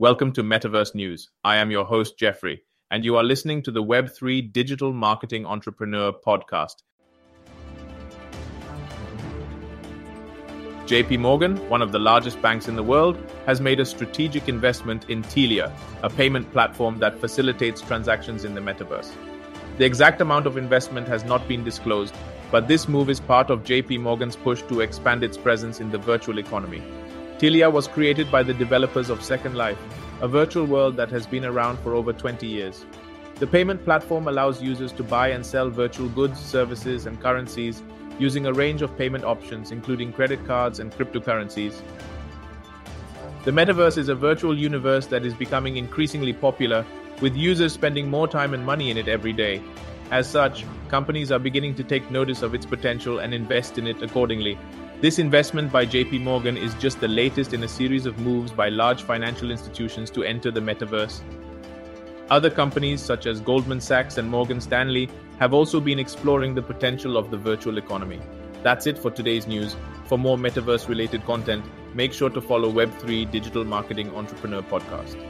Welcome to Metaverse News. I am your host, Jeffrey, and you are listening to the Web3 Digital Marketing Entrepreneur podcast. JP Morgan, one of the largest banks in the world, has made a strategic investment in Tilia, a payment platform that facilitates transactions in the metaverse. The exact amount of investment has not been disclosed, but this move is part of JP Morgan's push to expand its presence in the virtual economy. Tilia was created by the developers of Second Life, a virtual world that has been around for over 20 years. The payment platform allows users to buy and sell virtual goods, services, and currencies using a range of payment options, including credit cards and cryptocurrencies. The metaverse is a virtual universe that is becoming increasingly popular, with users spending more time and money in it every day. As such, companies are beginning to take notice of its potential and invest in it accordingly. This investment by JP Morgan is just the latest in a series of moves by large financial institutions to enter the metaverse. Other companies such as Goldman Sachs and Morgan Stanley have also been exploring the potential of the virtual economy. That's it for today's news. For more metaverse related content, make sure to follow Web3 Digital Marketing Entrepreneur Podcast.